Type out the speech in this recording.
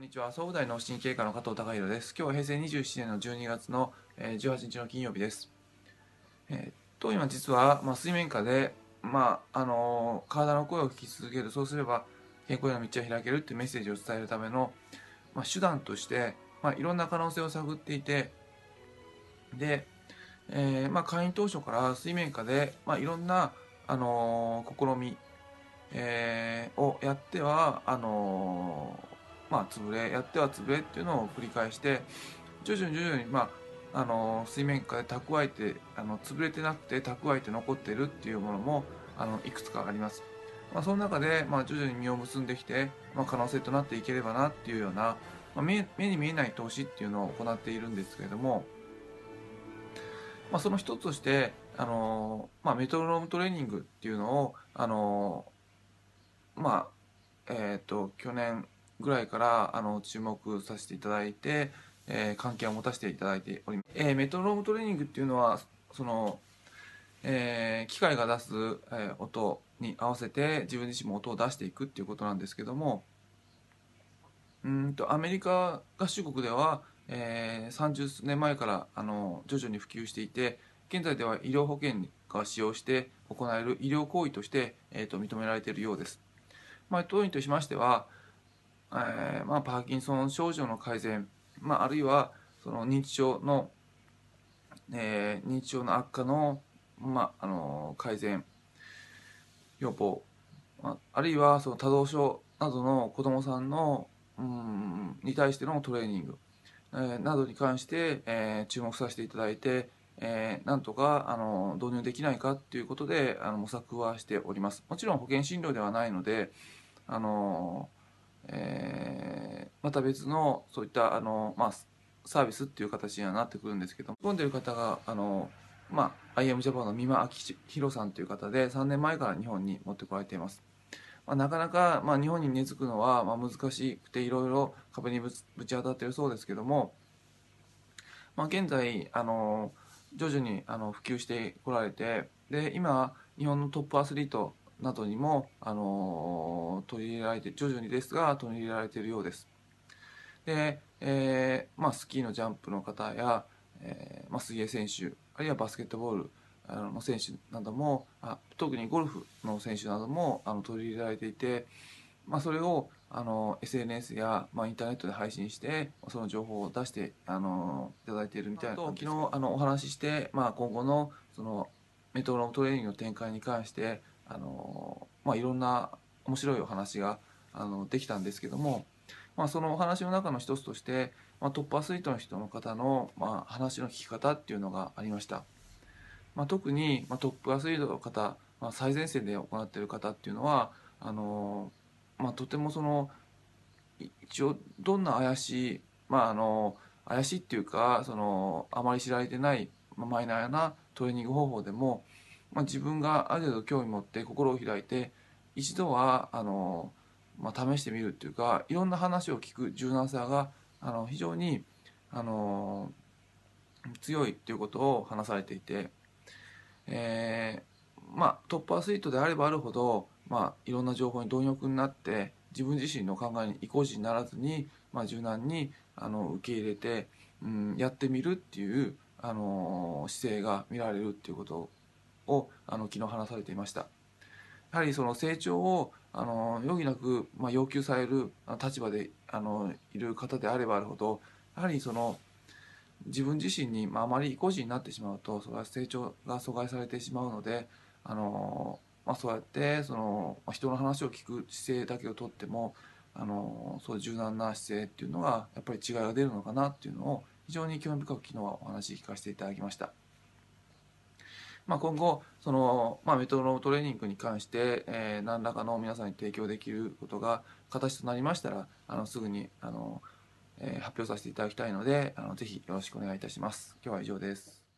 んにちは。総務大脳神経科の加藤孝弘です。今日は平成27年の12月の18日の金曜日です。えー、と今実は、まあ、水面下でまああのー、体の声を聞き続ける。そうすれば健康への道を開けるっていうメッセージを伝えるための、まあ、手段として、まあ、いろんな可能性を探っていてで、えーまあ、会員当初から水面下で、まあ、いろんな、あのー、試み、えー、をやってはあのーまあ、潰れやっては潰れっていうのを繰り返して徐々に徐々に、まあ、あの水面下で蓄えてあの潰れてなくて蓄えて残ってるっていうものもあのいくつかあります。まあ、その中で、まあ、徐々に実を結んできて、まあ、可能性となっていければなっていうような、まあ、目に見えない投資っていうのを行っているんですけれども、まあ、その一つとしてあの、まあ、メトロノームトレーニングっていうのをあのまあえっ、ー、と去年ぐらいからあの注目させていただいて、えー、関係を持たせていただいております、えー、メトロノームトレーニングっていうのはその、えー、機械が出す、え音に合わせて自分自身も音を出していくっていうことなんですけどもうんとアメリカ合衆国では、えー、30年前からあの徐々に普及していて現在では医療保険が使用して行える医療行為として、えーと、認められているようです。まあ、当院としましては、えー、まあ、パーキンソン症状の改善、まあ、あるいはその認知症の、えー、認知症の悪化の,、まあ、あの改善予防、まあ、あるいはその多動症などの子どもさんのうんに対してのトレーニング、えー、などに関して、えー、注目させていただいて、えー、なんとかあの導入できないかということであの模索はしております。もちろん保険診療ではないのであのー、また別のそういったあの、まあ、サービスっていう形にはなってくるんですけど込んでる方があの、まあ、IM ジャパンの三馬明宏さんという方で3年前から日本に持ってこられています。まあ、なかなか、まあ、日本に根付くのは、まあ、難しくていろいろ壁にぶち当たっているそうですけども、まあ、現在あの徐々にあの普及してこられてで今日本のトップアスリートなどにも、あの取り入れられて徐々にですが取り入れられているようです。で、えー、まあ、スキーのジャンプの方や、えー、まあ、水泳選手あるいはバスケットボールの選手などもあ特にゴルフの選手などもあの取り入れられていて、まあ、それをあの SNS や、まあ、インターネットで配信してその情報を出してあのいただいているみたいなと昨日あのお話しして、まあ、今後のそのメトロノームトレーニングの展開に関してあの、まあ、いろんな面白いお話があのできたんですけども、まあ、そのお話の中の一つとして、まあ、トップアスリートの人の方の、まあ、話の聞き方っていうのがありました。まあ、特に、まあ、トップアスリートの方、まあ、最前線で行っている方っていうのはあの、まあ、とてもその一応どんな怪しい、まあ、あの怪しいっていうかそのあまり知られてない、まあ、マイナーなトレーニング方法でもまあ、自分がある程度興味持って心を開いて一度はあの、まあ、試してみるっていうかいろんな話を聞く柔軟さがあの非常にあの強いっていうことを話されていて、えー、まあ、トップアスリートであればあるほど、まあ、いろんな情報に貪欲になって自分自身の考えに意固地にならずに、まあ、柔軟にあの受け入れて、うん、やってみるっていうあの姿勢が見られるっていうことをあの昨日話されていました。やはりその成長をあの余儀なく、まあ、要求される立場であのいる方であればあるほどやはりその自分自身に、まあ、あまり意固地になってしまうとそれは成長が阻害されてしまうのであの、まあ、そうやってその、まあ、人の話を聞く姿勢だけをとってもあのそういう柔軟な姿勢っていうのがやっぱり違いが出るのかなっていうのを非常に興味深く昨日はお話聞かせていただきました。まあ、今後その、まあ、メトロノームトレーニングに関して、えー、何らかの皆さんに提供できることが形となりましたらあのすぐにあの、えー、発表させていただきたいのであのぜひよろしくお願いいたします。今日は以上です。